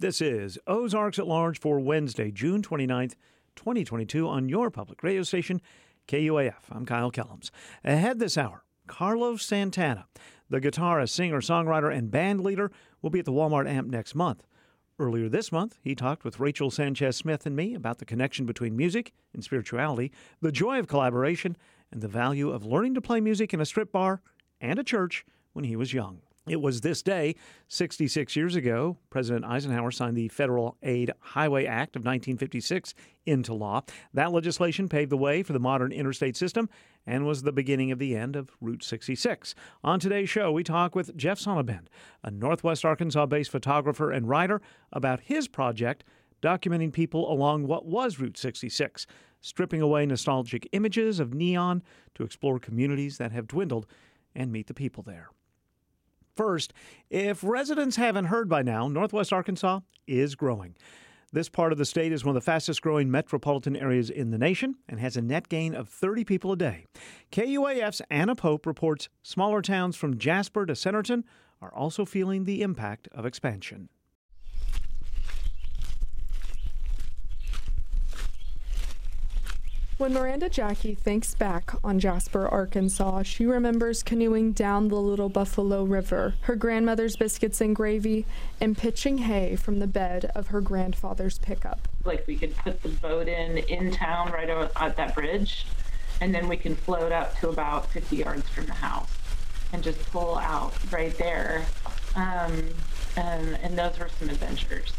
This is Ozarks at Large for Wednesday, June 29th, 2022, on your public radio station, KUAF. I'm Kyle Kellums. Ahead this hour, Carlos Santana, the guitarist, singer, songwriter, and band leader, will be at the Walmart Amp next month. Earlier this month, he talked with Rachel Sanchez Smith and me about the connection between music and spirituality, the joy of collaboration, and the value of learning to play music in a strip bar and a church when he was young. It was this day, 66 years ago, President Eisenhower signed the Federal Aid Highway Act of 1956 into law. That legislation paved the way for the modern interstate system and was the beginning of the end of Route 66. On today's show, we talk with Jeff Sonnabend, a Northwest Arkansas based photographer and writer, about his project documenting people along what was Route 66, stripping away nostalgic images of neon to explore communities that have dwindled and meet the people there. First, if residents haven't heard by now, Northwest Arkansas is growing. This part of the state is one of the fastest growing metropolitan areas in the nation and has a net gain of 30 people a day. KUAF's Anna Pope reports smaller towns from Jasper to Centerton are also feeling the impact of expansion. When Miranda Jackie thinks back on Jasper, Arkansas, she remembers canoeing down the Little Buffalo River, her grandmother's biscuits and gravy, and pitching hay from the bed of her grandfather's pickup. Like we could put the boat in in town right at that bridge, and then we can float up to about 50 yards from the house and just pull out right there. Um, and, and those were some adventures.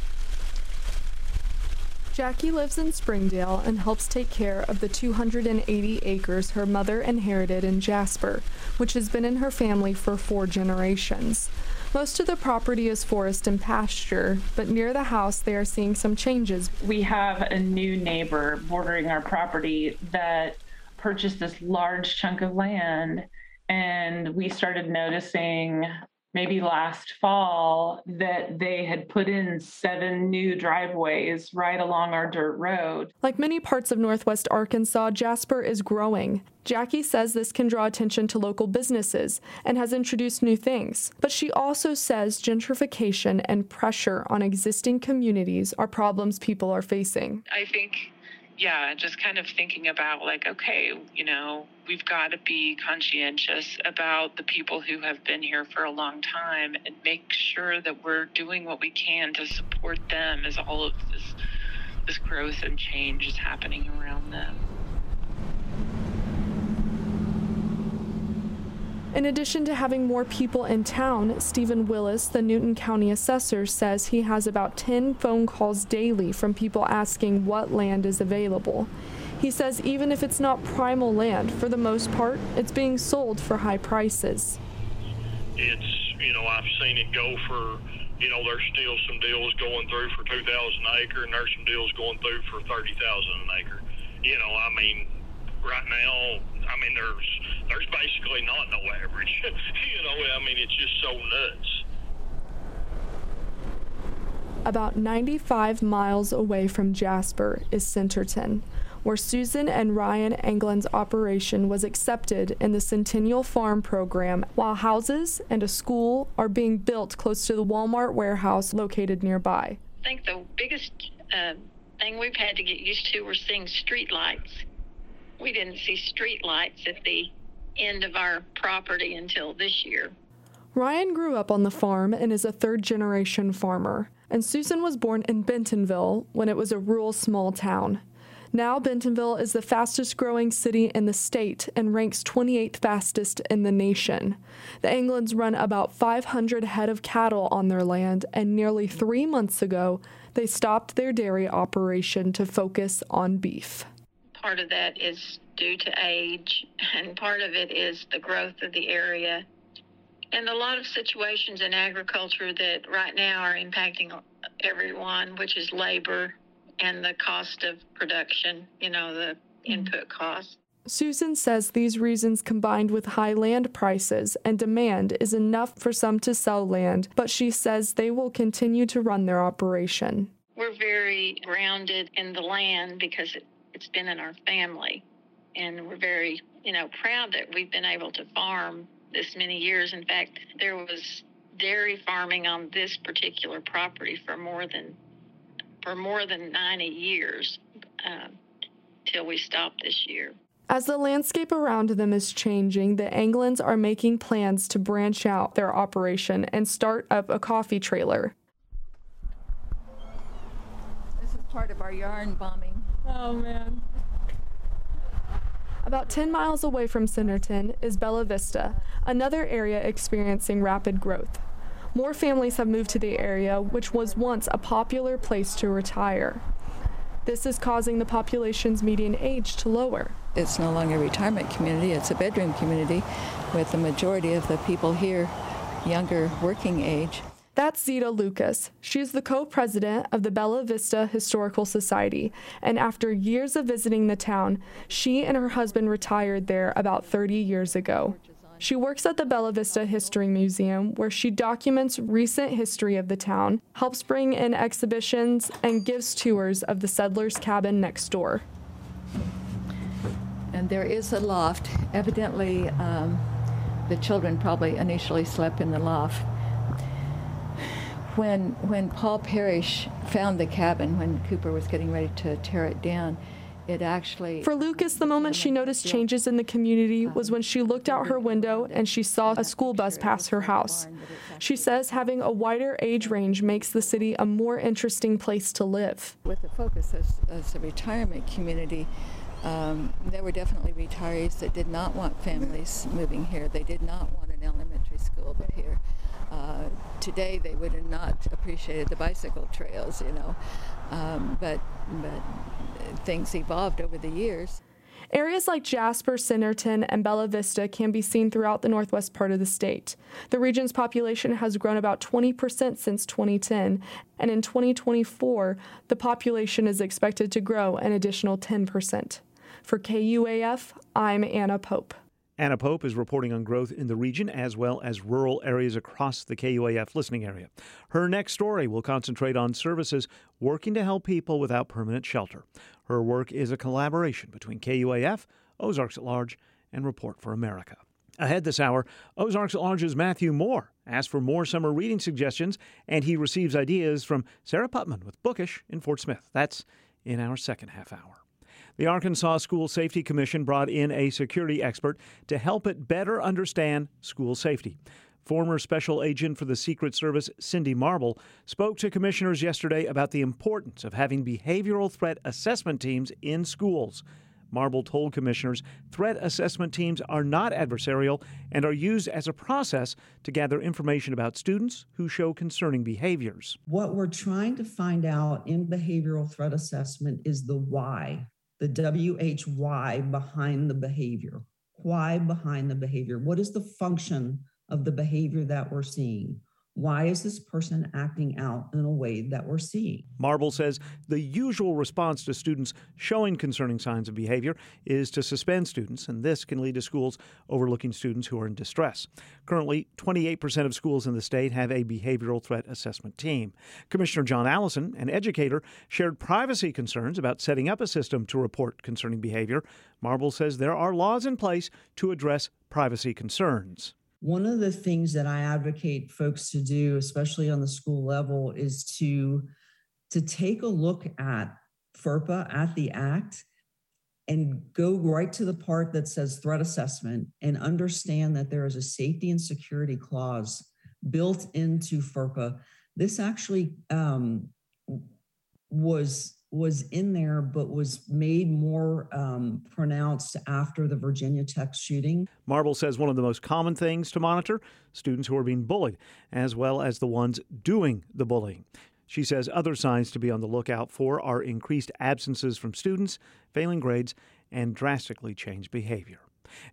Jackie lives in Springdale and helps take care of the 280 acres her mother inherited in Jasper, which has been in her family for four generations. Most of the property is forest and pasture, but near the house they are seeing some changes. We have a new neighbor bordering our property that purchased this large chunk of land, and we started noticing maybe last fall that they had put in seven new driveways right along our dirt road. Like many parts of northwest Arkansas, Jasper is growing. Jackie says this can draw attention to local businesses and has introduced new things. But she also says gentrification and pressure on existing communities are problems people are facing. I think yeah, just kind of thinking about like, okay, you know, we've got to be conscientious about the people who have been here for a long time and make sure that we're doing what we can to support them as all of this this growth and change is happening around them. In addition to having more people in town, Stephen Willis, the Newton County assessor, says he has about 10 phone calls daily from people asking what land is available. He says even if it's not primal land, for the most part, it's being sold for high prices. It's, you know, I've seen it go for, you know, there's still some deals going through for 2,000 an acre, and there's some deals going through for 30,000 an acre. You know, I mean, right now, I mean, there's there's basically not no average. you know, I mean, it's just so nuts. About 95 miles away from Jasper is Centerton, where Susan and Ryan Anglin's operation was accepted in the Centennial Farm program, while houses and a school are being built close to the Walmart warehouse located nearby. I think the biggest uh, thing we've had to get used to were seeing street lights. We didn't see street lights at the end of our property until this year. Ryan grew up on the farm and is a third generation farmer, and Susan was born in Bentonville when it was a rural small town. Now, Bentonville is the fastest growing city in the state and ranks 28th fastest in the nation. The Anglins run about 500 head of cattle on their land, and nearly three months ago, they stopped their dairy operation to focus on beef. Part of that is due to age, and part of it is the growth of the area. And a lot of situations in agriculture that right now are impacting everyone, which is labor and the cost of production, you know, the mm-hmm. input costs. Susan says these reasons combined with high land prices and demand is enough for some to sell land, but she says they will continue to run their operation. We're very grounded in the land because it, has been in our family and we're very, you know, proud that we've been able to farm this many years. In fact, there was dairy farming on this particular property for more than for more than 90 years uh, till we stop this year. As the landscape around them is changing, the Anglins are making plans to branch out their operation and start up a coffee trailer. This is part of our yarn bombing. Oh man. About 10 miles away from Centerton is Bella Vista, another area experiencing rapid growth. More families have moved to the area, which was once a popular place to retire. This is causing the population's median age to lower. It's no longer a retirement community, it's a bedroom community with the majority of the people here younger working age. That's Zita Lucas. She's the co president of the Bella Vista Historical Society, and after years of visiting the town, she and her husband retired there about 30 years ago. She works at the Bella Vista History Museum, where she documents recent history of the town, helps bring in exhibitions, and gives tours of the settlers' cabin next door. And there is a loft. Evidently, um, the children probably initially slept in the loft. When, when Paul Parrish found the cabin, when Cooper was getting ready to tear it down, it actually. For Lucas, the moment she noticed changes in the community was when she looked out her window and she saw a school bus pass her house. She says having a wider age range makes the city a more interesting place to live. With the focus as, as a retirement community, um, there were definitely retirees that did not want families moving here. They did not want an elementary school but here. Uh, today they would have not appreciated the bicycle trails, you know, um, but but things evolved over the years. Areas like Jasper, Centerton, and Bella Vista can be seen throughout the northwest part of the state. The region's population has grown about 20% since 2010, and in 2024, the population is expected to grow an additional 10%. For KUAF, I'm Anna Pope. Anna Pope is reporting on growth in the region as well as rural areas across the KUAF listening area. Her next story will concentrate on services working to help people without permanent shelter. Her work is a collaboration between KUAF, Ozarks at Large, and Report for America. Ahead this hour, Ozarks at Large's Matthew Moore asked for more summer reading suggestions, and he receives ideas from Sarah Putman with Bookish in Fort Smith. That's in our second half hour. The Arkansas School Safety Commission brought in a security expert to help it better understand school safety. Former Special Agent for the Secret Service Cindy Marble spoke to commissioners yesterday about the importance of having behavioral threat assessment teams in schools. Marble told commissioners threat assessment teams are not adversarial and are used as a process to gather information about students who show concerning behaviors. What we're trying to find out in behavioral threat assessment is the why the WHY behind the behavior. Why behind the behavior? What is the function of the behavior that we're seeing? Why is this person acting out in a way that we're seeing? Marble says the usual response to students showing concerning signs of behavior is to suspend students, and this can lead to schools overlooking students who are in distress. Currently, 28% of schools in the state have a behavioral threat assessment team. Commissioner John Allison, an educator, shared privacy concerns about setting up a system to report concerning behavior. Marble says there are laws in place to address privacy concerns. One of the things that I advocate folks to do, especially on the school level, is to, to take a look at FERPA, at the Act, and go right to the part that says threat assessment and understand that there is a safety and security clause built into FERPA. This actually um, was was in there, but was made more um, pronounced after the Virginia Tech shooting. Marble says one of the most common things to monitor students who are being bullied, as well as the ones doing the bullying. She says other signs to be on the lookout for are increased absences from students, failing grades, and drastically changed behavior.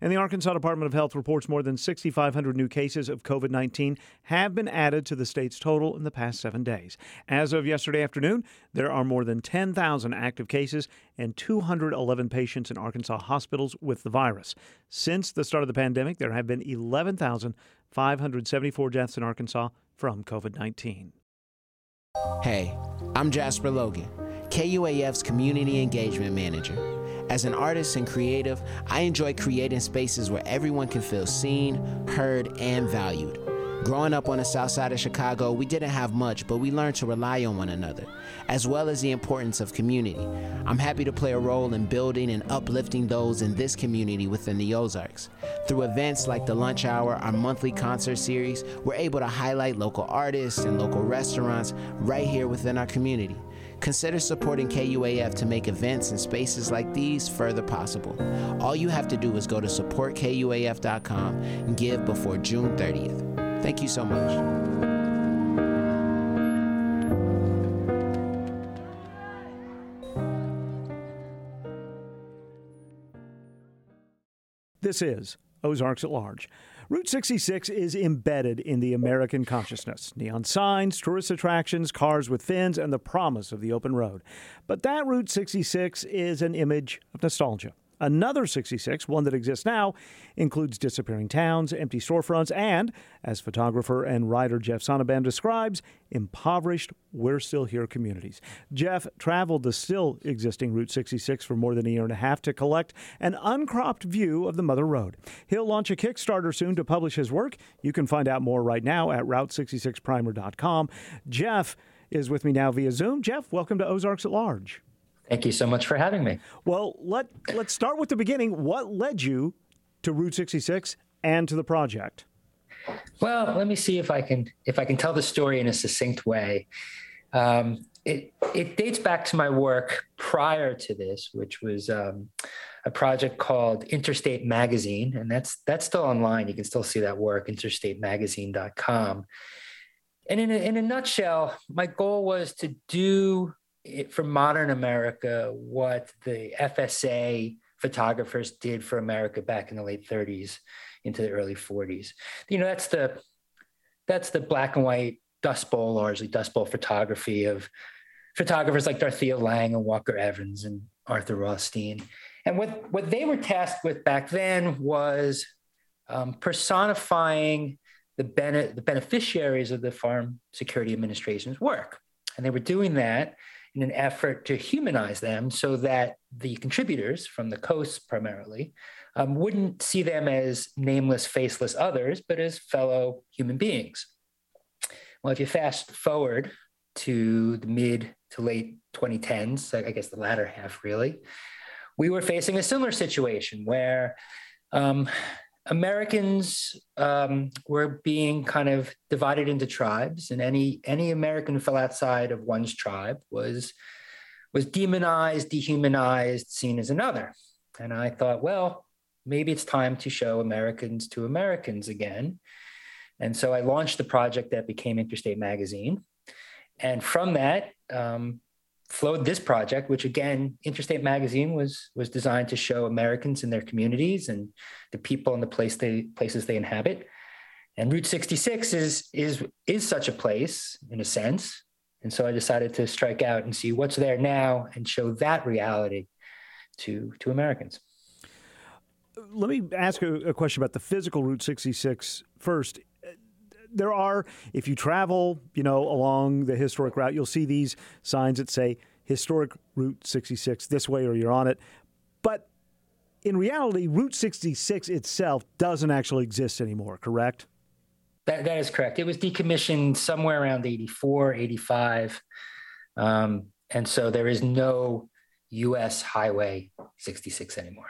And the Arkansas Department of Health reports more than 6,500 new cases of COVID 19 have been added to the state's total in the past seven days. As of yesterday afternoon, there are more than 10,000 active cases and 211 patients in Arkansas hospitals with the virus. Since the start of the pandemic, there have been 11,574 deaths in Arkansas from COVID 19. Hey, I'm Jasper Logan, KUAF's Community Engagement Manager. As an artist and creative, I enjoy creating spaces where everyone can feel seen, heard, and valued. Growing up on the south side of Chicago, we didn't have much, but we learned to rely on one another, as well as the importance of community. I'm happy to play a role in building and uplifting those in this community within the Ozarks. Through events like the Lunch Hour, our monthly concert series, we're able to highlight local artists and local restaurants right here within our community. Consider supporting KUAF to make events and spaces like these further possible. All you have to do is go to supportkuaf.com and give before June 30th. Thank you so much. This is Ozarks at Large. Route 66 is embedded in the American consciousness. Neon signs, tourist attractions, cars with fins, and the promise of the open road. But that Route 66 is an image of nostalgia. Another 66, one that exists now, includes disappearing towns, empty storefronts, and, as photographer and writer Jeff Sonnabend describes, impoverished We're Still Here communities. Jeff traveled the still existing Route 66 for more than a year and a half to collect an uncropped view of the Mother Road. He'll launch a Kickstarter soon to publish his work. You can find out more right now at Route66Primer.com. Jeff is with me now via Zoom. Jeff, welcome to Ozarks at Large. Thank you so much for having me. Well, let let's start with the beginning. What led you to Route 66 and to the project? Well, let me see if I can if I can tell the story in a succinct way. Um, it it dates back to my work prior to this, which was um, a project called Interstate Magazine, and that's that's still online. You can still see that work, interstatemagazine.com. And in a, in a nutshell, my goal was to do for modern America what the FSA photographers did for America back in the late 30s into the early 40s. You know, that's the that's the black and white dust bowl, largely dust bowl photography of photographers like Dorothea Lange and Walker Evans and Arthur Rothstein. And what, what they were tasked with back then was um, personifying the, bene- the beneficiaries of the Farm Security Administration's work. And they were doing that in an effort to humanize them so that the contributors from the coast primarily um, wouldn't see them as nameless, faceless others, but as fellow human beings. Well, if you fast forward to the mid to late 2010s, I guess the latter half really, we were facing a similar situation where um, Americans um, were being kind of divided into tribes, and any any American who fell outside of one's tribe was was demonized, dehumanized, seen as another. And I thought, well, maybe it's time to show Americans to Americans again. And so I launched the project that became Interstate Magazine. And from that, um, flowed this project, which again, Interstate Magazine was was designed to show Americans in their communities and the people and the place they places they inhabit. And Route 66 is is is such a place in a sense. And so I decided to strike out and see what's there now and show that reality to to Americans. Let me ask a, a question about the physical Route 66 first there are, if you travel, you know, along the historic route, you'll see these signs that say historic Route 66 this way or you're on it. But in reality, Route 66 itself doesn't actually exist anymore, correct? That, that is correct. It was decommissioned somewhere around 84, 85. Um, and so there is no U.S. Highway 66 anymore.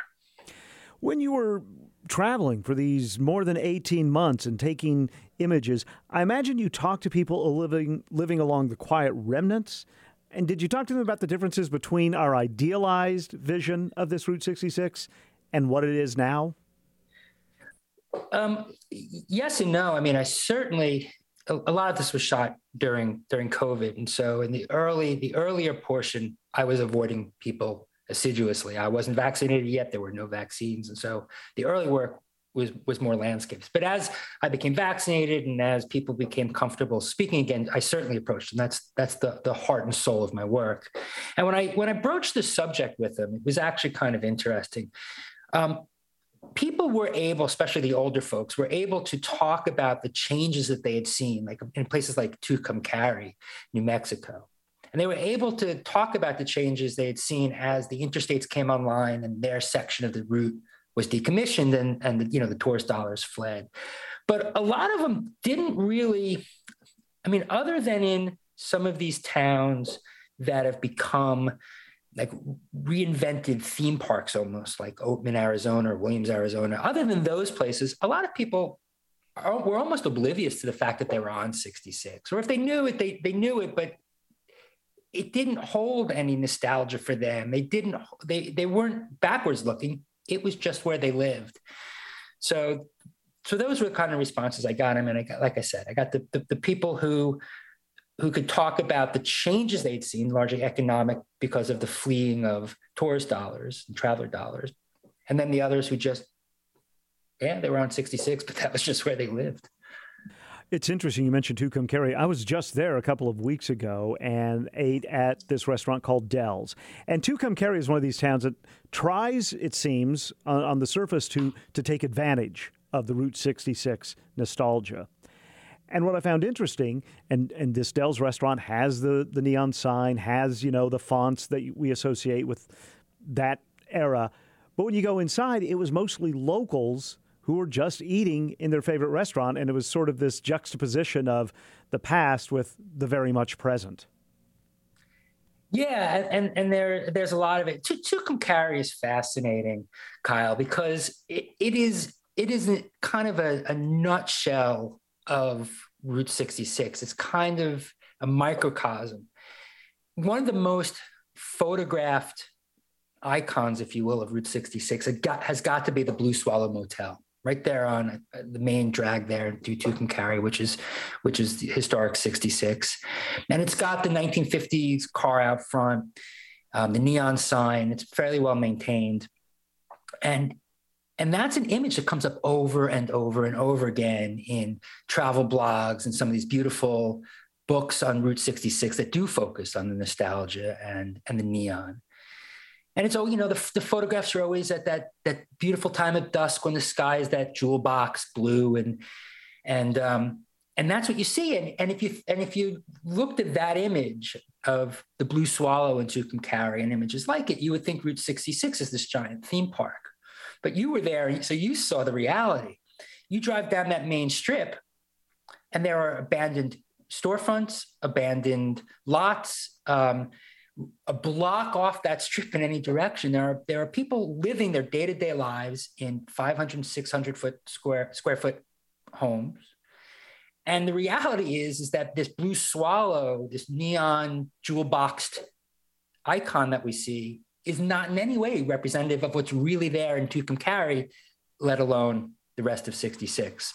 When you were traveling for these more than 18 months and taking images, I imagine you talked to people living living along the quiet remnants. And did you talk to them about the differences between our idealized vision of this Route 66 and what it is now? Um, yes and no. I mean, I certainly a, a lot of this was shot during during COVID, and so in the early the earlier portion, I was avoiding people assiduously. I wasn't vaccinated yet; there were no vaccines, and so the early work was was more landscapes. But as I became vaccinated and as people became comfortable speaking again, I certainly approached, and that's that's the the heart and soul of my work. And when I when I broached the subject with them, it was actually kind of interesting. Um, people were able, especially the older folks, were able to talk about the changes that they had seen, like in places like Tucumcari, New Mexico. And they were able to talk about the changes they had seen as the interstates came online and their section of the route was decommissioned and, and you know the tourist dollars fled. but a lot of them didn't really. I mean, other than in some of these towns that have become like reinvented theme parks almost like Oatman, Arizona or Williams, Arizona. Other than those places, a lot of people are, were almost oblivious to the fact that they were on 66. Or if they knew it, they, they knew it, but it didn't hold any nostalgia for them. They didn't, they, they weren't backwards looking. It was just where they lived. So, so those were the kind of responses I got. I mean, I got, like I said, I got the, the, the people who who could talk about the changes they'd seen, largely economic, because of the fleeing of tourist dollars and traveler dollars. And then the others who just, yeah, they were on 66, but that was just where they lived. It's interesting you mentioned Tucumcari. I was just there a couple of weeks ago and ate at this restaurant called Del's. And Tucumcari is one of these towns that tries, it seems, on, on the surface to to take advantage of the Route 66 nostalgia. And what I found interesting, and, and this Del's restaurant has the, the neon sign, has, you know, the fonts that we associate with that era. But when you go inside, it was mostly locals who were just eating in their favorite restaurant. And it was sort of this juxtaposition of the past with the very much present. Yeah, and and there there's a lot of it. Tucumcari is fascinating, Kyle, because it, it is it is kind of a, a nutshell of Route 66. It's kind of a microcosm. One of the most photographed icons, if you will, of Route 66 got, has got to be the Blue Swallow Motel, right there on uh, the main drag there through Tucumcari, which is which is historic 66, and it's got the 1950s car out front, um, the neon sign. It's fairly well maintained, and and that's an image that comes up over and over and over again in travel blogs and some of these beautiful books on Route 66 that do focus on the nostalgia and, and the neon. And it's, oh, you know, the, the photographs are always at that, that beautiful time of dusk when the sky is that jewel box blue. And, and, um, and that's what you see. And, and if you, and if you looked at that image of the blue swallow and Tucumcari and images like it, you would think Route 66 is this giant theme park but you were there, so you saw the reality. You drive down that main strip, and there are abandoned storefronts, abandoned lots. Um, block off that strip in any direction, there are there are people living their day to day lives in 500, 600 foot square square foot homes. And the reality is, is that this blue swallow, this neon jewel boxed icon that we see, is not in any way representative of what's really there in Tucumcari, let alone the rest of 66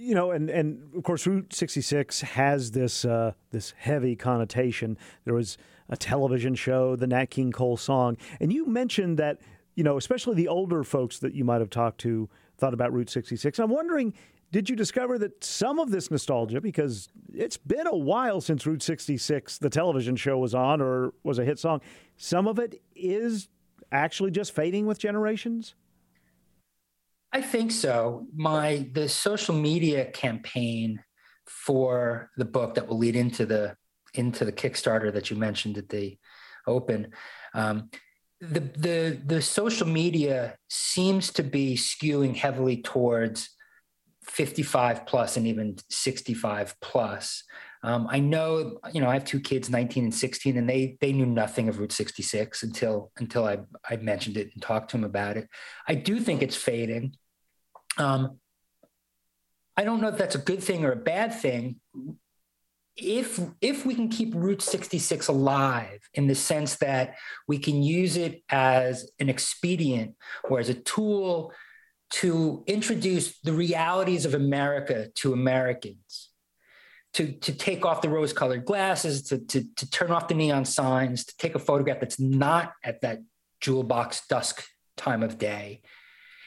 you know, and, and of course, Route 66 has this uh, this heavy connotation. There was a television show, the Nat King Cole song, and you mentioned that you know, especially the older folks that you might have talked to thought about Route 66. I'm wondering, did you discover that some of this nostalgia, because it's been a while since Route 66, the television show, was on or was a hit song, some of it is actually just fading with generations? I think so. My the social media campaign for the book that will lead into the into the Kickstarter that you mentioned at the open. Um, the the the social media seems to be skewing heavily towards 55 plus and even 65 plus. Um, I know, you know, I have two kids, 19 and 16, and they they knew nothing of Route 66 until until I I mentioned it and talked to them about it. I do think it's fading. Um, I don't know if that's a good thing or a bad thing. If if we can keep Route 66 alive in the sense that we can use it as an expedient or as a tool to introduce the realities of America to Americans, to, to take off the rose colored glasses, to, to, to turn off the neon signs, to take a photograph that's not at that jewel box dusk time of day.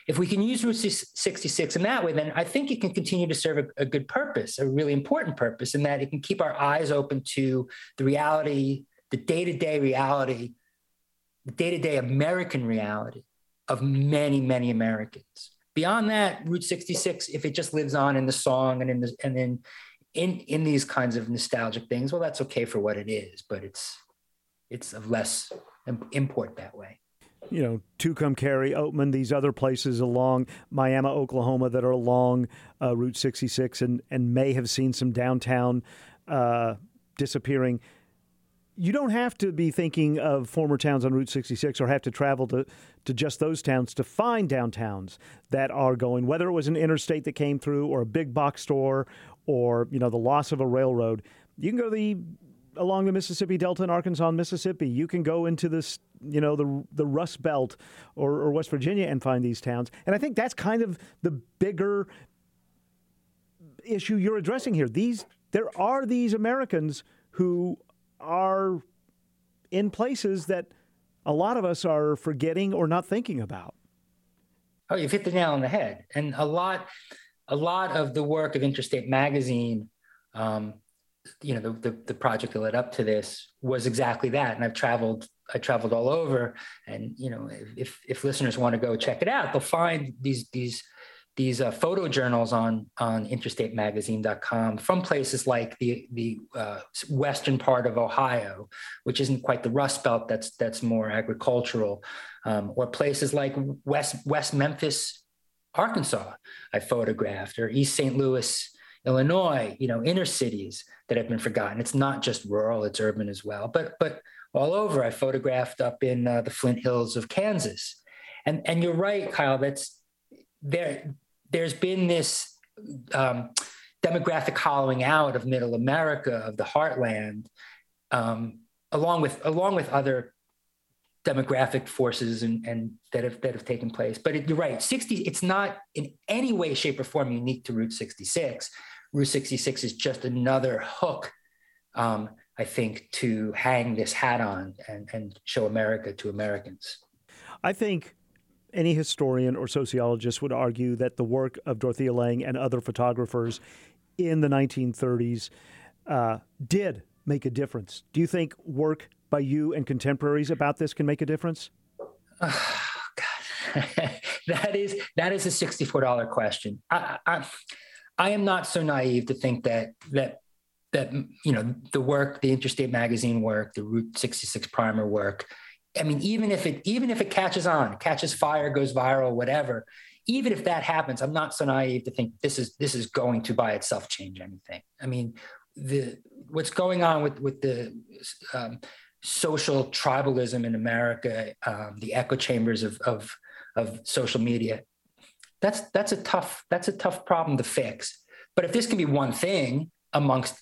If we can use Route 66 in that way, then I think it can continue to serve a, a good purpose, a really important purpose, in that it can keep our eyes open to the reality, the day to day reality, the day to day American reality of many, many Americans. Beyond that, Route 66, if it just lives on in the song and in the, and in in in these kinds of nostalgic things, well, that's okay for what it is, but it's it's of less import that way. You know, Tucumcari, Oatman, these other places along Miami, Oklahoma that are along uh, Route 66 and, and may have seen some downtown uh, disappearing. You don't have to be thinking of former towns on Route 66 or have to travel to, to just those towns to find downtowns that are going, whether it was an interstate that came through or a big box store or, you know, the loss of a railroad. You can go to the along the Mississippi Delta in Arkansas Mississippi. You can go into this, you know, the the Rust Belt or, or West Virginia and find these towns. And I think that's kind of the bigger issue you're addressing here. These there are these Americans who are in places that a lot of us are forgetting or not thinking about. Oh, you've hit the nail on the head. And a lot, a lot of the work of Interstate Magazine um, you know the, the, the project that led up to this was exactly that and i've traveled i traveled all over and you know if if listeners want to go check it out they'll find these these these uh, photo journals on on interstatemagazine.com from places like the the uh, western part of Ohio, which isn't quite the Rust Belt. That's that's more agricultural, um, or places like West West Memphis, Arkansas. I photographed, or East St. Louis, Illinois. You know, inner cities that have been forgotten. It's not just rural; it's urban as well. But but all over, I photographed up in uh, the Flint Hills of Kansas, and and you're right, Kyle. That's there. There's been this um, demographic hollowing out of Middle America, of the heartland, um, along with along with other demographic forces and, and that have that have taken place. But it, you're right, 60. It's not in any way, shape, or form unique to Route 66. Route 66 is just another hook, um, I think, to hang this hat on and, and show America to Americans. I think any historian or sociologist would argue that the work of Dorothea Lange and other photographers in the 1930s uh, did make a difference. Do you think work by you and contemporaries about this can make a difference? Oh, God. that is that is a sixty-four dollar question. I, I, I am not so naive to think that that that you know the work, the Interstate Magazine work, the Route 66 primer work. I mean, even if it even if it catches on, catches fire, goes viral, whatever. Even if that happens, I'm not so naive to think this is this is going to by itself change anything. I mean, the what's going on with with the um, social tribalism in America, um, the echo chambers of, of of social media that's that's a tough that's a tough problem to fix. But if this can be one thing amongst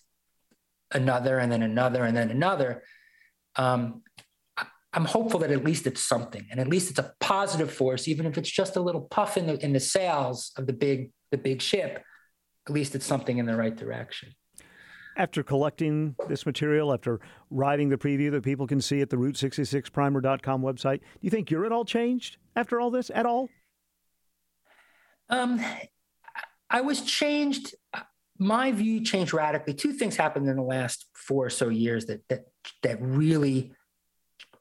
another and then another and then another, um, I'm hopeful that at least it's something, and at least it's a positive force, even if it's just a little puff in the in the sails of the big the big ship. At least it's something in the right direction. After collecting this material, after writing the preview that people can see at the Route66Primer.com website, do you think you're at all changed after all this at all? Um, I was changed. My view changed radically. Two things happened in the last four or so years that that that really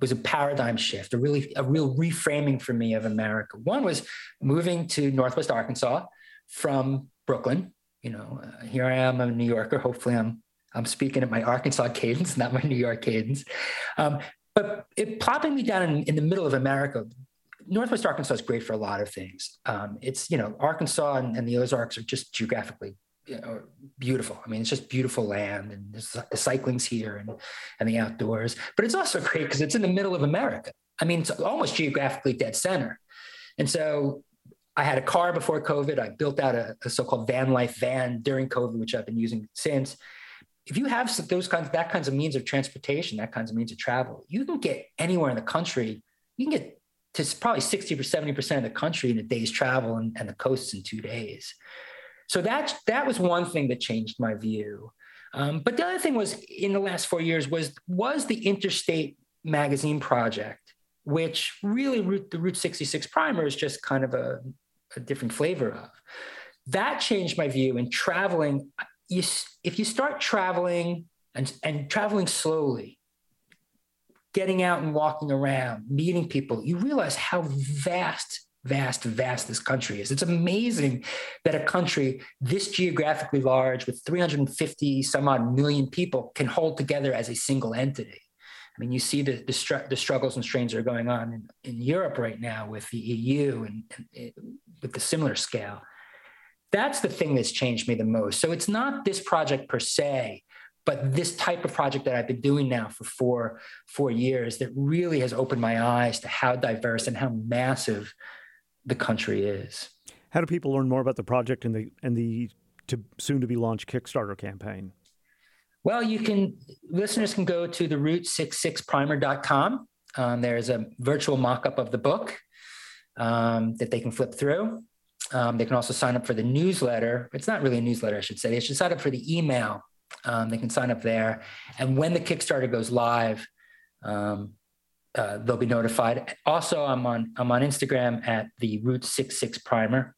was a paradigm shift, a really a real reframing for me of America. One was moving to Northwest Arkansas from Brooklyn. You know, uh, here I am, I'm a New Yorker. Hopefully, I'm I'm speaking at my Arkansas cadence, not my New York cadence. Um, but it plopping me down in, in the middle of America, Northwest Arkansas is great for a lot of things. Um, it's you know Arkansas and, and, the Ozarks are just geographically you know, beautiful. I mean, it's just beautiful land, and the cycling's here and and the outdoors. But it's also great because it's in the middle of America. I mean, it's almost geographically dead center. And so I had a car before COVID. I built out a, a so-called van life van during COVID, which I've been using since. If you have those kinds, that kinds of means of transportation, that kinds of means of travel, you can get anywhere in the country. You can get to probably 60 or 70% of the country in a day's travel and, and the coasts in two days. So that, that was one thing that changed my view. Um, but the other thing was in the last four years was, was the Interstate Magazine project, which really the Route 66 primer is just kind of a, a different flavor of. That changed my view in traveling. You, if you start traveling and, and traveling slowly, getting out and walking around, meeting people, you realize how vast, vast, vast this country is. It's amazing that a country this geographically large with 350 some odd million people can hold together as a single entity. I mean, you see the the, str- the struggles and strains that are going on in, in Europe right now with the EU and, and with the similar scale. That's the thing that's changed me the most. So it's not this project per se, but this type of project that I've been doing now for four four years that really has opened my eyes to how diverse and how massive the country is. How do people learn more about the project and the and the to soon to be launched Kickstarter campaign? Well, you can listeners can go to the route66primer.com. Um, there's a virtual mock-up of the book um, that they can flip through. Um, they can also sign up for the newsletter. It's not really a newsletter, I should say. They should sign up for the email. Um, they can sign up there. And when the Kickstarter goes live, um, uh, they'll be notified. Also, I'm on I'm on Instagram at the Route 66 Primer.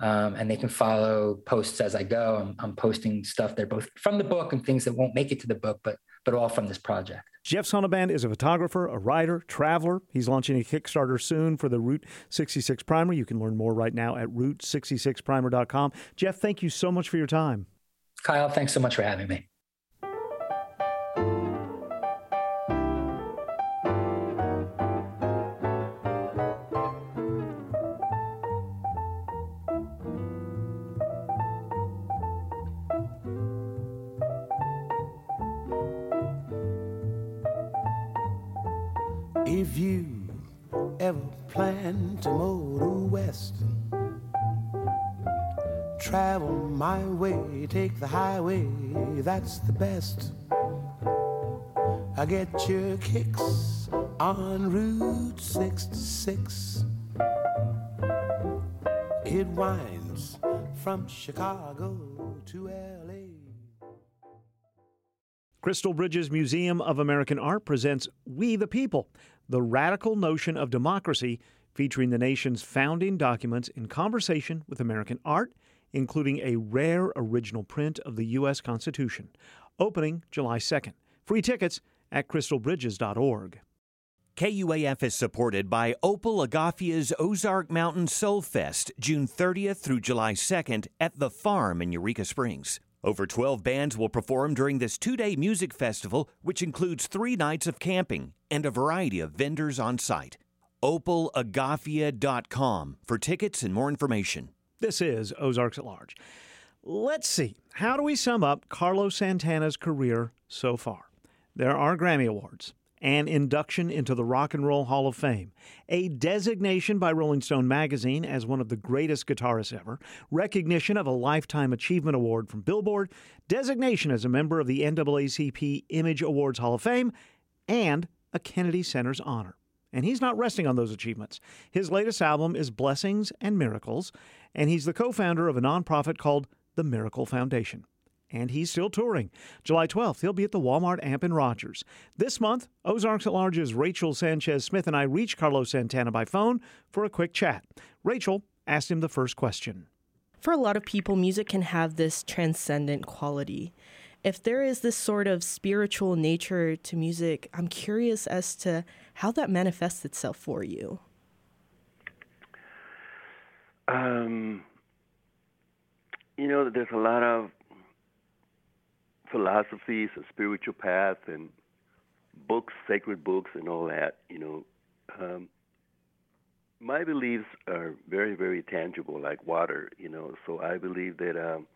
Um, and they can follow posts as I go. I'm, I'm, posting stuff there, both from the book and things that won't make it to the book, but but all from this project. Jeff Sonnabend is a photographer, a writer, traveler. He's launching a Kickstarter soon for the Route 66 Primer. You can learn more right now at route66primer.com. Jeff, thank you so much for your time. Kyle, thanks so much for having me. If you ever plan to motor west, travel my way, take the highway, that's the best. I get your kicks on Route 66. It winds from Chicago to LA. Crystal Bridges Museum of American Art presents We the People the Radical Notion of Democracy, featuring the nation's founding documents in conversation with American art, including a rare original print of the U.S. Constitution. Opening July 2nd. Free tickets at crystalbridges.org. KUAF is supported by Opal Agafia's Ozark Mountain Soul Fest, June 30th through July 2nd at The Farm in Eureka Springs. Over 12 bands will perform during this two day music festival, which includes three nights of camping and a variety of vendors on site. OpalAgafia.com for tickets and more information. This is Ozarks at Large. Let's see. How do we sum up Carlos Santana's career so far? There are Grammy Awards an induction into the Rock and Roll Hall of Fame, a designation by Rolling Stone magazine as one of the greatest guitarists ever, recognition of a Lifetime Achievement Award from Billboard, designation as a member of the NAACP Image Awards Hall of Fame, and a Kennedy Center's honor. And he's not resting on those achievements. His latest album is Blessings and Miracles, and he's the co founder of a nonprofit called the Miracle Foundation and he's still touring. July 12th, he'll be at the Walmart Amp in Rogers. This month, Ozarks at Large's Rachel Sanchez Smith and I reached Carlos Santana by phone for a quick chat. Rachel asked him the first question. For a lot of people, music can have this transcendent quality. If there is this sort of spiritual nature to music, I'm curious as to how that manifests itself for you. Um, you know, there's a lot of philosophies, a spiritual path, and books, sacred books, and all that. You know, um, my beliefs are very, very tangible, like water. You know, so I believe that um,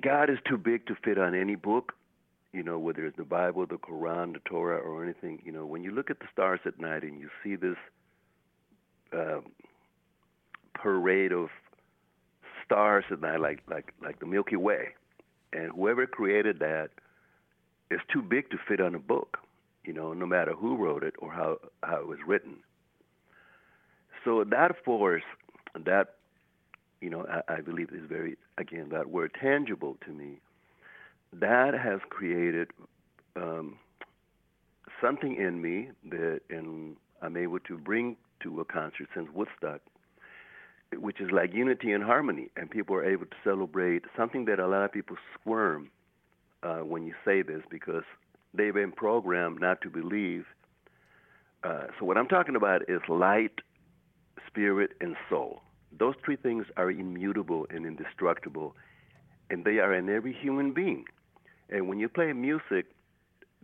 God is too big to fit on any book. You know, whether it's the Bible, the Quran, the Torah, or anything. You know, when you look at the stars at night and you see this uh, parade of stars at night, like like like the Milky Way and whoever created that is too big to fit on a book, you know, no matter who wrote it or how, how it was written. So that force, that, you know, I, I believe is very, again, that word tangible to me, that has created um, something in me that and I'm able to bring to a concert since Woodstock which is like unity and harmony, and people are able to celebrate something that a lot of people squirm uh, when you say this because they've been programmed not to believe. Uh, so what I'm talking about is light, spirit, and soul. Those three things are immutable and indestructible, and they are in every human being. And when you play music,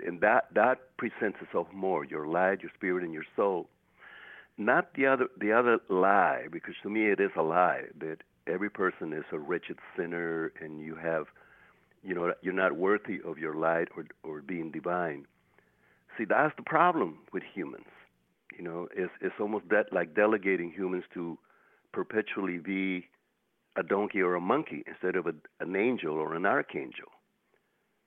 and that that presents itself more your light, your spirit, and your soul. Not the other the other lie, because to me it is a lie that every person is a wretched sinner and you have, you know, you're not worthy of your light or or being divine. See, that's the problem with humans. You know, it's it's almost that like delegating humans to perpetually be a donkey or a monkey instead of a, an angel or an archangel.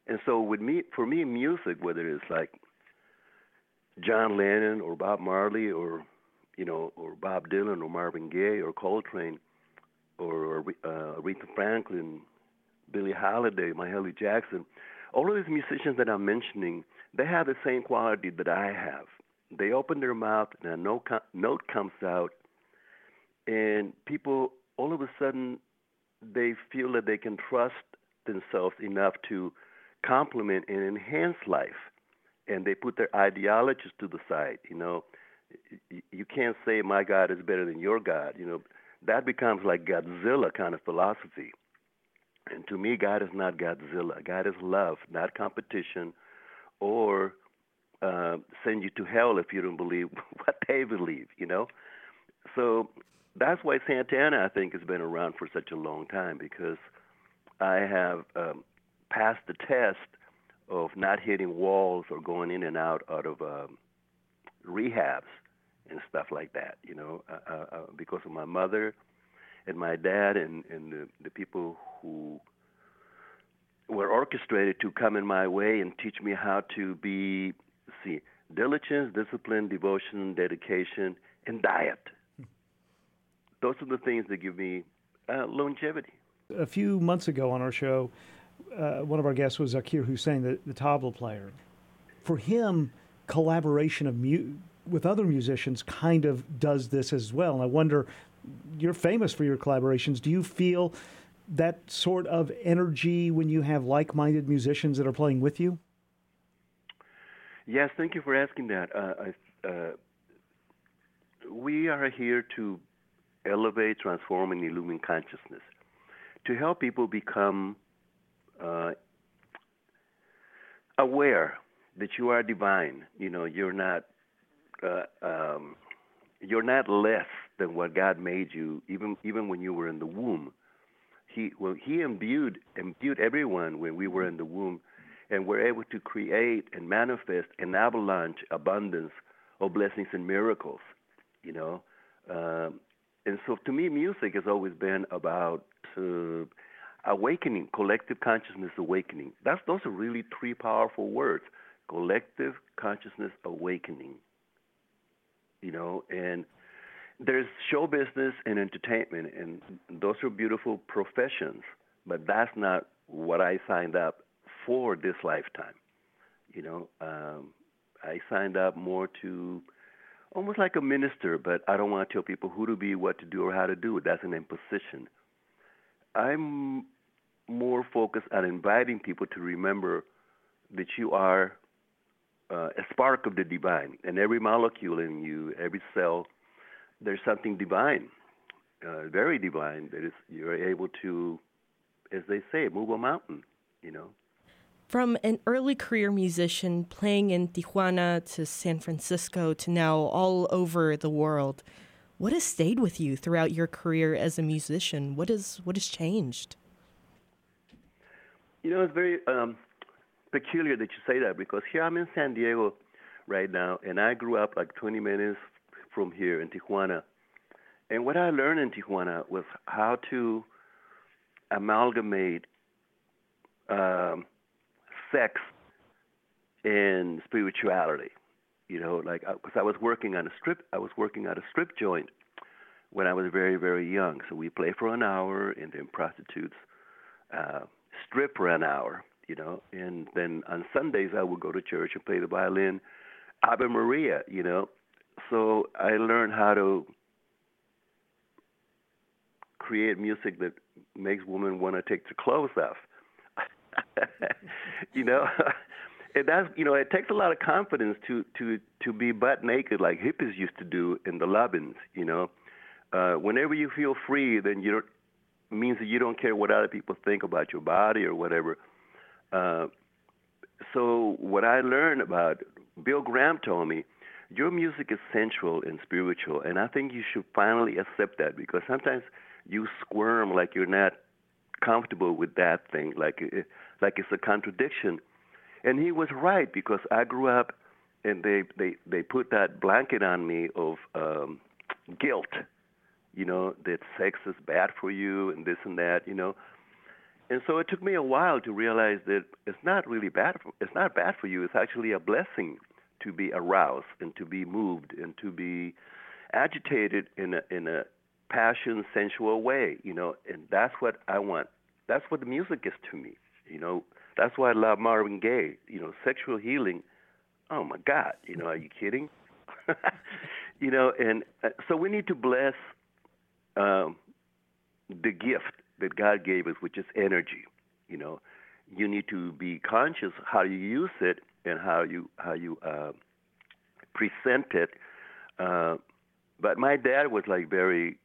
And so with me, for me, music, whether it's like John Lennon or Bob Marley or you know or Bob Dylan or Marvin Gaye or Coltrane or uh, Aretha Franklin, Billie Holiday, Mahalia Jackson, all of these musicians that I'm mentioning, they have the same quality that I have. They open their mouth and a note, note comes out, and people all of a sudden they feel that they can trust themselves enough to complement and enhance life, and they put their ideologies to the side. You know, you can't say my God is better than your God. You know, that becomes like Godzilla kind of philosophy. And to me, God is not Godzilla. God is love, not competition, or uh, send you to hell if you don't believe what they believe. You know, so that's why Santana, I think, has been around for such a long time because I have um, passed the test of not hitting walls or going in and out out of um, rehabs and stuff like that. You know, uh, uh, uh, because of my mother and my dad and and the, the people who were orchestrated to come in my way and teach me how to be see diligence, discipline, devotion, dedication, and diet. Those are the things that give me uh, longevity. A few months ago on our show, uh, one of our guests was Zakir Hussain, the, the tabla player. For him, collaboration of mu- with other musicians kind of does this as well. And I wonder, you're famous for your collaborations. Do you feel that sort of energy when you have like-minded musicians that are playing with you? Yes, thank you for asking that. Uh, I, uh, we are here to elevate, transform, and illumine consciousness to help people become uh, aware that you are divine. You know, you're not um, you're not less than what God made you, even even when you were in the womb. He well, He imbued imbued everyone when we were in the womb, and we're able to create and manifest an avalanche abundance of blessings and miracles. You know, um, and so to me, music has always been about uh, awakening, collective consciousness awakening. That's those are really three powerful words: collective consciousness awakening. You know, and there's show business and entertainment, and those are beautiful professions, but that's not what I signed up for this lifetime. You know, um, I signed up more to almost like a minister, but I don't want to tell people who to be, what to do, or how to do it. That's an imposition. I'm more focused on inviting people to remember that you are uh, a spark of the divine, and every molecule in you, every cell, there's something divine, uh, very divine. That is, you're able to, as they say, move a mountain. You know. From an early career musician playing in Tijuana to San Francisco to now all over the world, what has stayed with you throughout your career as a musician? What is what has changed? You know, it's very um, peculiar that you say that because here I'm in San Diego right now, and I grew up like 20 minutes from here in Tijuana. And what I learned in Tijuana was how to amalgamate um, sex and spirituality. You know, like because I, I was working on a strip, I was working at a strip joint when I was very very young. So we play for an hour, and then prostitutes uh, strip for an hour. You know, and then on Sundays I would go to church and play the violin, Ave Maria. You know, so I learned how to create music that makes women want to take their clothes off. you know, and that's you know it takes a lot of confidence to to to be butt naked like hippies used to do in the lobbies. You know, uh, whenever you feel free, then you don't means that you don't care what other people think about your body or whatever. Uh, so what I learned about Bill Graham told me, your music is sensual and spiritual, and I think you should finally accept that because sometimes you squirm like you're not comfortable with that thing, like like it's a contradiction. And he was right because I grew up, and they they they put that blanket on me of um, guilt, you know, that sex is bad for you and this and that, you know. And so it took me a while to realize that it's not really bad. For, it's not bad for you. It's actually a blessing to be aroused and to be moved and to be agitated in a in a passion, sensual way. You know, and that's what I want. That's what the music is to me. You know, that's why I love Marvin Gaye. You know, sexual healing. Oh my God! You know, are you kidding? you know, and uh, so we need to bless um, the gift that God gave us, which is energy. You know, you need to be conscious how you use it and how you how you uh, present it. Uh, but my dad was like very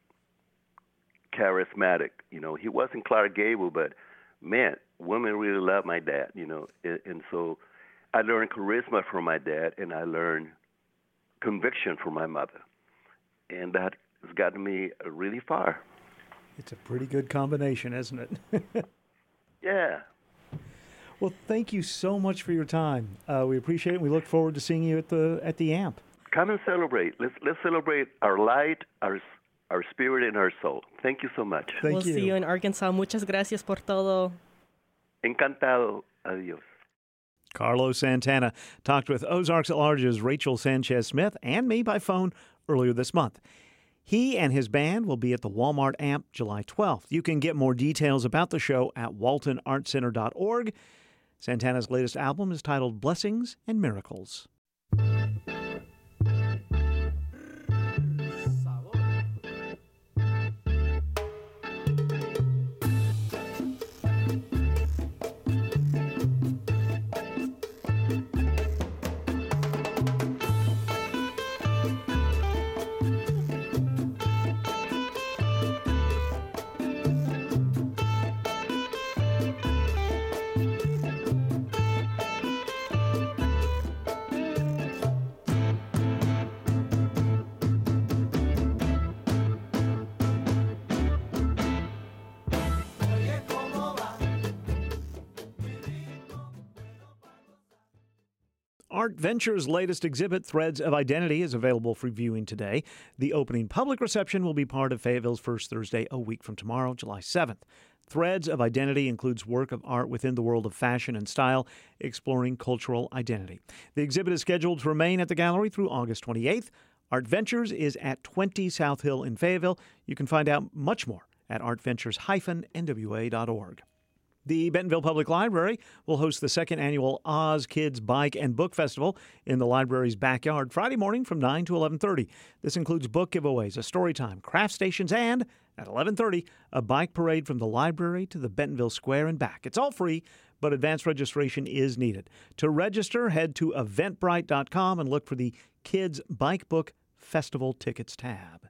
charismatic. You know, he wasn't Clark Gable, but man, women really love my dad. You know, and, and so I learned charisma from my dad, and I learned conviction from my mother, and that has gotten me really far. It's a pretty good combination, isn't it? yeah. Well, thank you so much for your time. Uh, we appreciate it. We look forward to seeing you at the at the amp. Come and celebrate. Let's let's celebrate our light, our our spirit, and our soul. Thank you so much. Thank we'll you. see you in Arkansas. Muchas gracias por todo. Encantado. Adios. Carlos Santana talked with Ozarks at Large's Rachel Sanchez Smith and me by phone earlier this month. He and his band will be at the Walmart Amp July 12th. You can get more details about the show at waltonartcenter.org. Santana's latest album is titled Blessings and Miracles. Art Venture's latest exhibit, Threads of Identity, is available for viewing today. The opening public reception will be part of Fayetteville's First Thursday a week from tomorrow, July 7th. Threads of Identity includes work of art within the world of fashion and style, exploring cultural identity. The exhibit is scheduled to remain at the gallery through August 28th. Art Ventures is at 20 South Hill in Fayetteville. You can find out much more at artventures-nwa.org. The Bentonville Public Library will host the second annual Oz Kids Bike and Book Festival in the library's backyard Friday morning from 9 to 11:30. This includes book giveaways, a story time, craft stations, and at 11:30 a bike parade from the library to the Bentonville Square and back. It's all free, but advance registration is needed. To register, head to eventbrite.com and look for the Kids Bike Book Festival Tickets tab.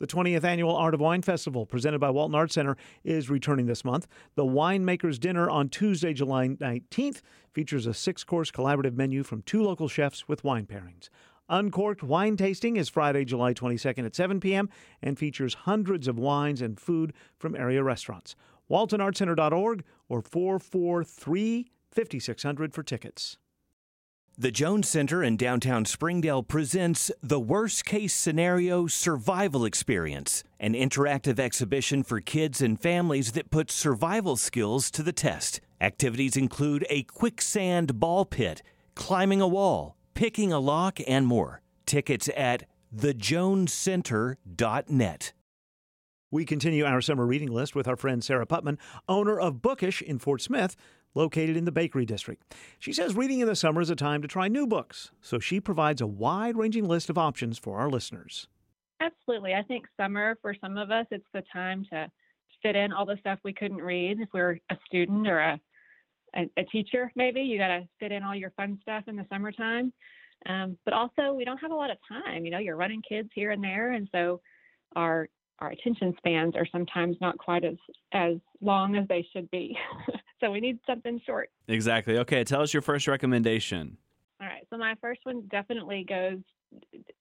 The 20th Annual Art of Wine Festival, presented by Walton Arts Center, is returning this month. The Winemaker's Dinner on Tuesday, July 19th, features a six course collaborative menu from two local chefs with wine pairings. Uncorked Wine Tasting is Friday, July 22nd at 7 p.m. and features hundreds of wines and food from area restaurants. WaltonArtCenter.org or 443 5600 for tickets. The Jones Center in downtown Springdale presents the Worst Case Scenario Survival Experience, an interactive exhibition for kids and families that puts survival skills to the test. Activities include a quicksand ball pit, climbing a wall, picking a lock, and more. Tickets at thejonescenter.net. We continue our summer reading list with our friend Sarah Putman, owner of Bookish in Fort Smith, located in the Bakery District. She says reading in the summer is a time to try new books, so she provides a wide ranging list of options for our listeners. Absolutely. I think summer, for some of us, it's the time to fit in all the stuff we couldn't read if we're a student or a, a, a teacher, maybe. You got to fit in all your fun stuff in the summertime. Um, but also, we don't have a lot of time. You know, you're running kids here and there. And so our our attention spans are sometimes not quite as as long as they should be. So we need something short. Exactly. Okay, tell us your first recommendation. All right. So my first one definitely goes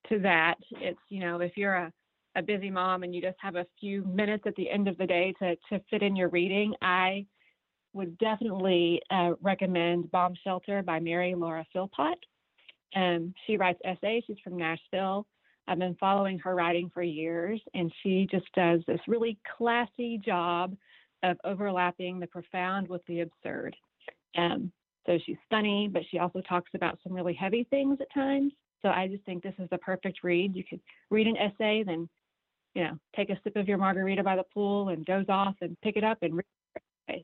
to that. It's, you know, if you're a, a busy mom and you just have a few minutes at the end of the day to, to fit in your reading, I would definitely uh, recommend Bomb Shelter by Mary Laura Philpott. Um, she writes essays. She's from Nashville. I've been following her writing for years, and she just does this really classy job of overlapping the profound with the absurd. Um, so she's funny, but she also talks about some really heavy things at times. So I just think this is the perfect read. You could read an essay, then, you know, take a sip of your margarita by the pool and doze off and pick it up and read.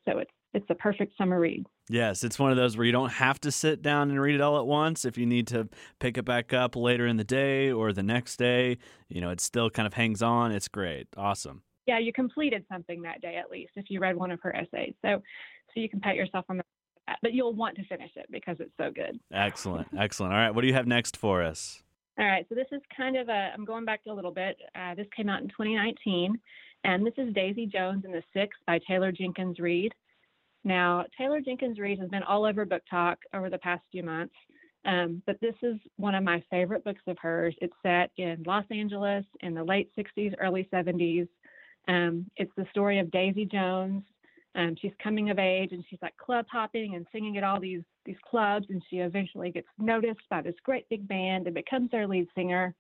So it's it's a perfect summer read. Yes, it's one of those where you don't have to sit down and read it all at once. If you need to pick it back up later in the day or the next day, you know, it still kind of hangs on. It's great. Awesome. Yeah, you completed something that day at least if you read one of her essays. So so you can pat yourself on the back, but you'll want to finish it because it's so good. Excellent. Excellent. All right, what do you have next for us? All right, so this is kind of a, I'm going back a little bit. Uh, this came out in 2019, and this is Daisy Jones and the Six by Taylor Jenkins Reid. Now, Taylor Jenkins Reid has been all over Book Talk over the past few months, um, but this is one of my favorite books of hers. It's set in Los Angeles in the late 60s, early 70s. Um, it's the story of Daisy Jones. Um, she's coming of age and she's like club hopping and singing at all these these clubs, and she eventually gets noticed by this great big band and becomes their lead singer.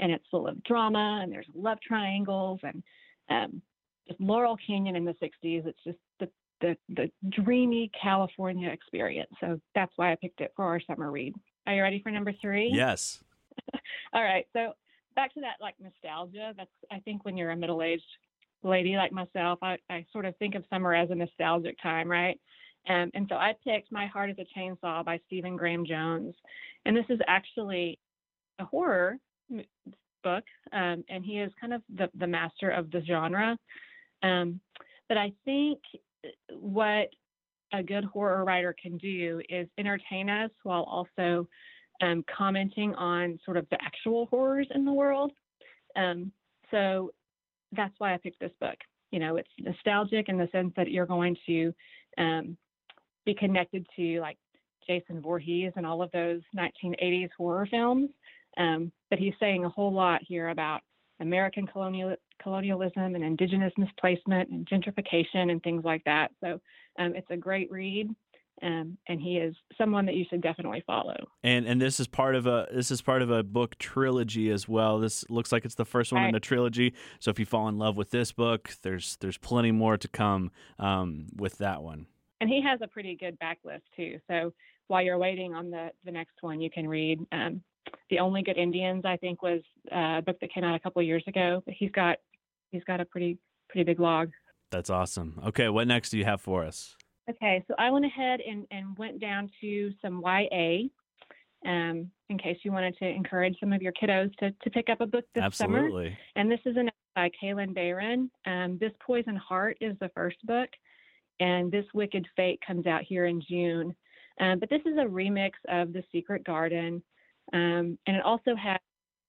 And it's full of drama and there's love triangles and um, just Laurel Canyon in the 60s. It's just the the the dreamy California experience. So that's why I picked it for our summer read. Are you ready for number three? Yes. All right. So back to that like nostalgia. That's I think when you're a middle aged lady like myself, I, I sort of think of summer as a nostalgic time, right? Um, and so I picked My Heart is a Chainsaw by Stephen Graham Jones. And this is actually a horror book, um, and he is kind of the, the master of the genre. Um, but I think what a good horror writer can do is entertain us while also um, commenting on sort of the actual horrors in the world. Um, so that's why I picked this book. You know, it's nostalgic in the sense that you're going to um, be connected to like Jason Voorhees and all of those 1980s horror films. Um, but he's saying a whole lot here about American colonial colonialism and indigenous misplacement and gentrification and things like that. So um, it's a great read. Um, and he is someone that you should definitely follow. And and this is part of a this is part of a book trilogy as well. This looks like it's the first one right. in a trilogy. So if you fall in love with this book, there's there's plenty more to come um, with that one. And he has a pretty good backlist too. So while you're waiting on the the next one, you can read um, the Only Good Indians. I think was uh, a book that came out a couple years ago. But he's got he's got a pretty pretty big log. That's awesome. Okay, what next do you have for us? Okay, so I went ahead and, and went down to some YA um, in case you wanted to encourage some of your kiddos to, to pick up a book this Absolutely. summer. And this is an by Kalynn Bayron. Um, this Poison Heart is the first book, and This Wicked Fate comes out here in June. Um, but this is a remix of The Secret Garden, um, and it also has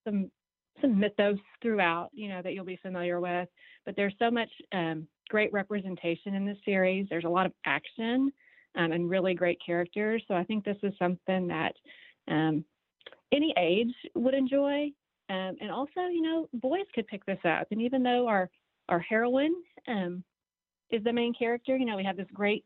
some some mythos throughout, you know, that you'll be familiar with. But there's so much um, great representation in this series. There's a lot of action um, and really great characters. So I think this is something that um, any age would enjoy. Um, and also, you know, boys could pick this up. And even though our our heroine um, is the main character, you know, we have this great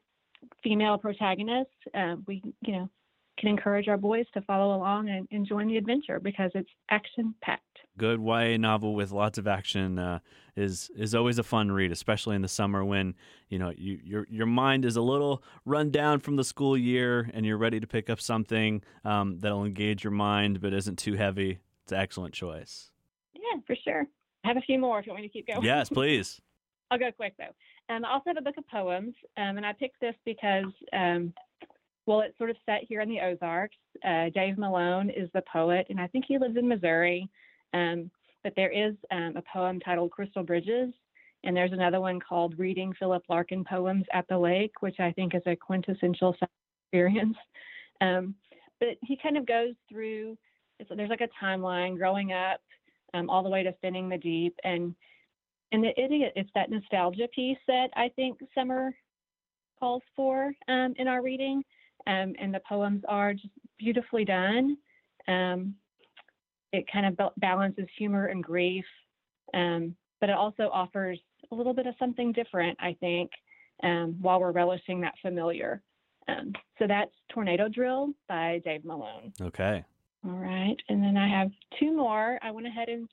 female protagonist. Uh, we, you know, can encourage our boys to follow along and, and join the adventure because it's action packed. Good YA novel with lots of action uh, is is always a fun read, especially in the summer when you know you, your your mind is a little run down from the school year and you're ready to pick up something um, that'll engage your mind but isn't too heavy. It's an excellent choice. Yeah, for sure. I have a few more if you want me to keep going. Yes, please. I'll go quick though. Um, I also have a book of poems, um, and I picked this because um, well, it's sort of set here in the Ozarks. Uh, Dave Malone is the poet, and I think he lives in Missouri. Um, but there is um, a poem titled Crystal Bridges, and there's another one called Reading Philip Larkin Poems at the Lake, which I think is a quintessential experience. Um, but he kind of goes through, there's like a timeline growing up um, all the way to Spinning the Deep. And and the idiot, it's that nostalgia piece that I think Summer calls for um, in our reading, um, and the poems are just beautifully done. Um, it kind of balances humor and grief, um, but it also offers a little bit of something different, I think, um, while we're relishing that familiar. Um, so that's Tornado Drill by Dave Malone. Okay. All right. And then I have two more. I went ahead and,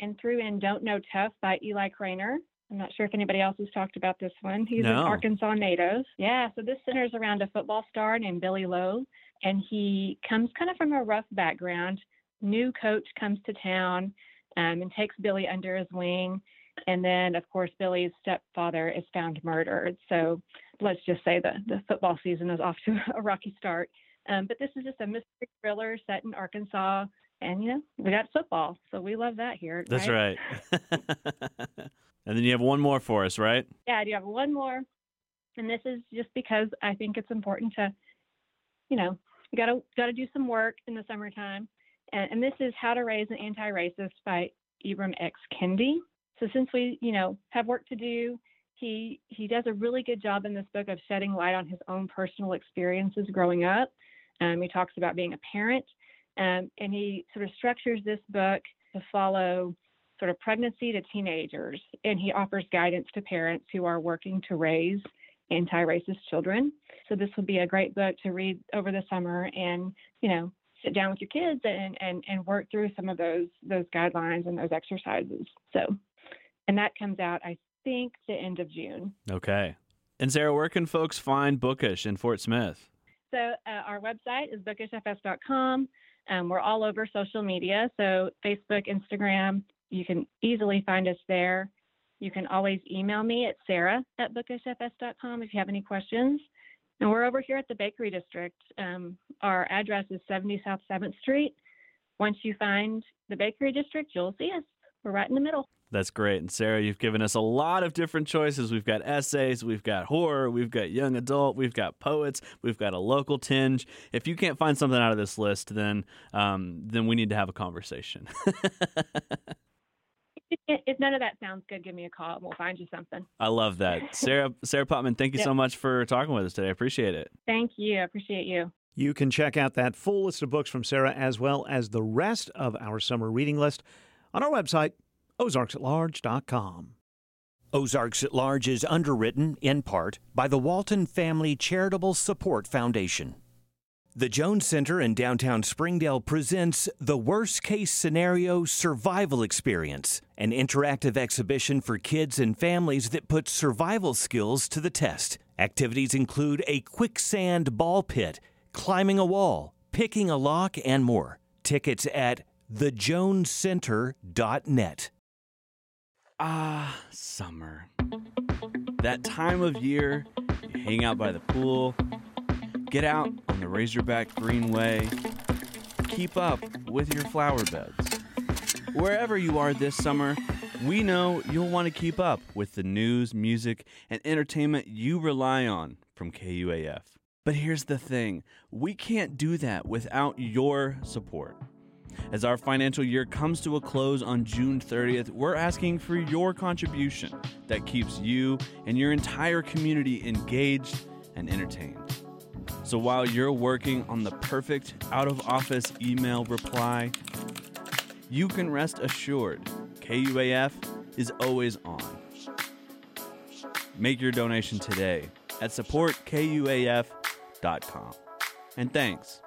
and threw in Don't Know Tough by Eli Cranor. I'm not sure if anybody else has talked about this one. He's no. an Arkansas native. Yeah, so this centers around a football star named Billy Lowe, and he comes kind of from a rough background. New coach comes to town um, and takes Billy under his wing. And then, of course, Billy's stepfather is found murdered. So let's just say the, the football season is off to a rocky start. Um, but this is just a mystery thriller set in Arkansas. And, you know, we got football. So we love that here. That's right. right. and then you have one more for us, right? Yeah, I do have one more. And this is just because I think it's important to, you know, you gotta gotta do some work in the summertime. And, and this is How to Raise an Anti-Racist by Ibram X. Kendi. So since we, you know, have work to do, he he does a really good job in this book of shedding light on his own personal experiences growing up. Um, he talks about being a parent, um, and he sort of structures this book to follow sort of pregnancy to teenagers, and he offers guidance to parents who are working to raise anti-racist children. So this would be a great book to read over the summer, and you know, sit down with your kids and and and work through some of those those guidelines and those exercises. So, and that comes out, I think, the end of June. Okay. And Sarah, where can folks find Bookish in Fort Smith? So uh, our website is bookishfs.com. Um, we're all over social media, so Facebook, Instagram. You can easily find us there. You can always email me at sarah at bookishfs.com if you have any questions. And we're over here at the Bakery District. Um, our address is 70 South 7th Street. Once you find the Bakery District, you'll see us. We're right in the middle. That's great. And Sarah, you've given us a lot of different choices. We've got essays, we've got horror, we've got young adult, we've got poets, we've got a local tinge. If you can't find something out of this list, then um, then we need to have a conversation. if none of that sounds good, give me a call and we'll find you something. I love that. Sarah Sarah Putman, thank you yep. so much for talking with us today. I appreciate it. Thank you. I appreciate you. You can check out that full list of books from Sarah as well as the rest of our summer reading list on our website, ozarksatlarge.com. Ozarks at Large is underwritten, in part, by the Walton Family Charitable Support Foundation. The Jones Center in downtown Springdale presents the Worst Case Scenario Survival Experience, an interactive exhibition for kids and families that puts survival skills to the test. Activities include a quicksand ball pit, climbing a wall, picking a lock, and more. Tickets at thejonescenter.net. Ah, summer. That time of year, you hang out by the pool, get out on the Razorback Greenway, keep up with your flower beds. Wherever you are this summer, we know you'll want to keep up with the news, music, and entertainment you rely on from KUAF. But here's the thing we can't do that without your support. As our financial year comes to a close on June 30th, we're asking for your contribution that keeps you and your entire community engaged and entertained. So while you're working on the perfect out of office email reply, you can rest assured KUAF is always on. Make your donation today at supportkuaf.com. And thanks.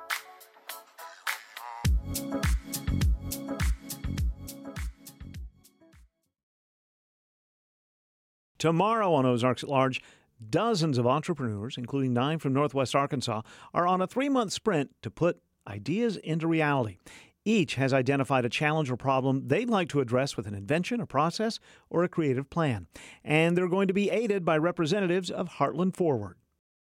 Tomorrow on Ozarks at Large, dozens of entrepreneurs, including nine from Northwest Arkansas, are on a three month sprint to put ideas into reality. Each has identified a challenge or problem they'd like to address with an invention, a process, or a creative plan. And they're going to be aided by representatives of Heartland Forward.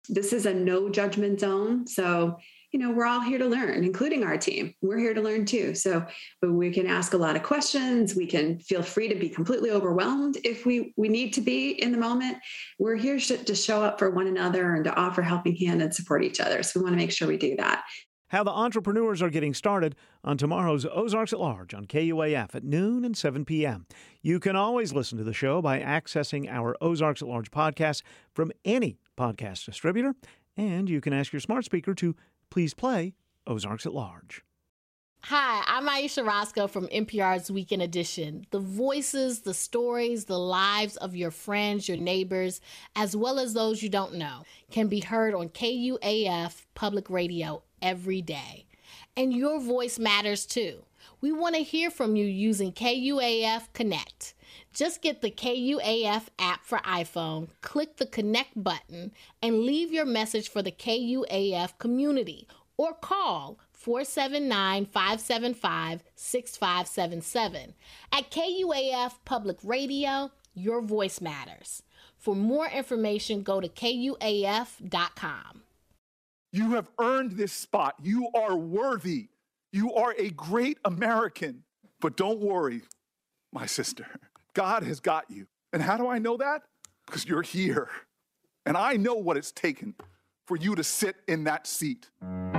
This is a no judgment zone. So you know, we're all here to learn, including our team. We're here to learn too. So we can ask a lot of questions. We can feel free to be completely overwhelmed if we, we need to be in the moment. We're here to show up for one another and to offer helping hand and support each other. So we want to make sure we do that. How the entrepreneurs are getting started on tomorrow's Ozarks at Large on KUAF at noon and 7 p.m. You can always listen to the show by accessing our Ozarks at Large podcast from any podcast distributor, and you can ask your smart speaker to please play Ozarks at Large. Hi, I'm Ayesha Rascoe from NPR's Weekend Edition. The voices, the stories, the lives of your friends, your neighbors, as well as those you don't know, can be heard on KUAF Public Radio every day. And your voice matters too. We want to hear from you using KUAF Connect. Just get the KUAF app for iPhone, click the Connect button, and leave your message for the KUAF community or call 479 575 6577. At KUAF Public Radio, your voice matters. For more information, go to KUAF.com. You have earned this spot. You are worthy. You are a great American. But don't worry, my sister. God has got you. And how do I know that? Because you're here. And I know what it's taken for you to sit in that seat. I'm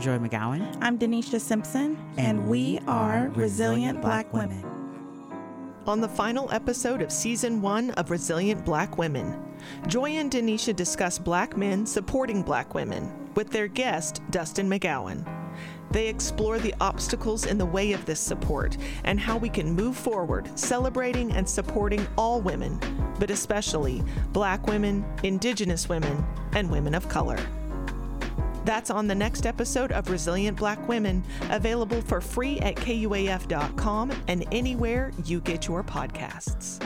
Joy McGowan. I'm Denisha Simpson, and, and we are Resilient Black Women. On the final episode of season one of Resilient Black Women, Joy and Denisha discuss black men supporting black women with their guest, Dustin McGowan. They explore the obstacles in the way of this support and how we can move forward celebrating and supporting all women, but especially black women, indigenous women, and women of color. That's on the next episode of Resilient Black Women, available for free at KUAF.com and anywhere you get your podcasts.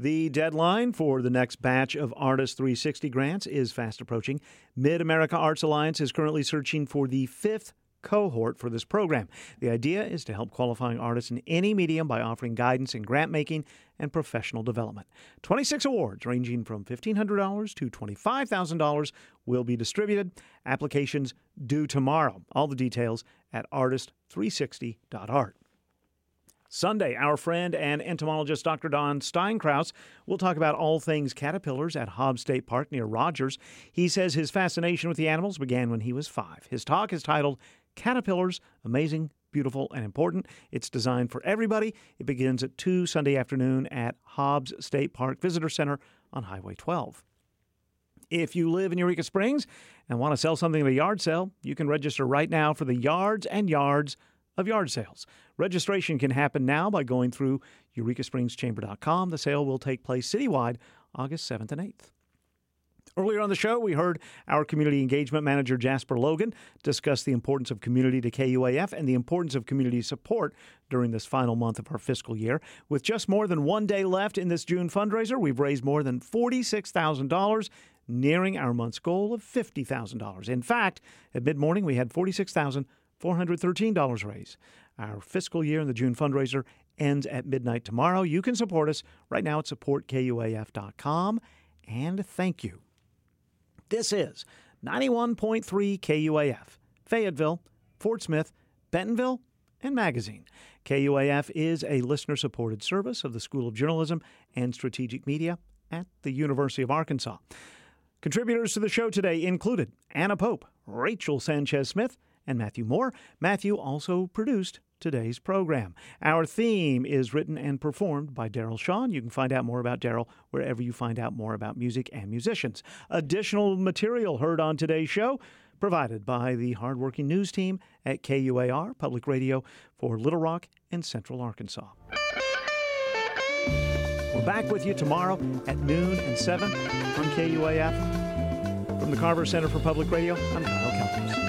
The deadline for the next batch of Artist 360 grants is fast approaching. Mid America Arts Alliance is currently searching for the fifth cohort for this program. The idea is to help qualifying artists in any medium by offering guidance in grant making and professional development. 26 awards ranging from $1,500 to $25,000 will be distributed. Applications due tomorrow. All the details at artist360.art. Sunday, our friend and entomologist Dr. Don Steinkraus will talk about all things caterpillars at Hobbs State Park near Rogers. He says his fascination with the animals began when he was five. His talk is titled Caterpillars Amazing, Beautiful, and Important. It's designed for everybody. It begins at 2 Sunday afternoon at Hobbs State Park Visitor Center on Highway 12. If you live in Eureka Springs and want to sell something at a yard sale, you can register right now for the Yards and Yards of yard sales. Registration can happen now by going through eurekasprings.chamber.com. The sale will take place citywide August 7th and 8th. Earlier on the show, we heard our community engagement manager, Jasper Logan, discuss the importance of community to KUAF and the importance of community support during this final month of our fiscal year. With just more than one day left in this June fundraiser, we've raised more than $46,000 nearing our month's goal of $50,000. In fact, at mid morning, we had $46,413 raised. Our fiscal year in the June fundraiser ends at midnight tomorrow. You can support us right now at supportkuaf.com. And thank you. This is 91.3 KUAF, Fayetteville, Fort Smith, Bentonville, and Magazine. KUAF is a listener supported service of the School of Journalism and Strategic Media at the University of Arkansas. Contributors to the show today included Anna Pope, Rachel Sanchez Smith, and Matthew Moore. Matthew also produced today's program. Our theme is written and performed by Daryl Sean. You can find out more about Daryl wherever you find out more about music and musicians. Additional material heard on today's show provided by the hardworking news team at KUAR Public Radio for Little Rock and Central Arkansas. We're back with you tomorrow at noon and 7 on KUAF. From the Carver Center for Public Radio, I'm Kyle Kellams.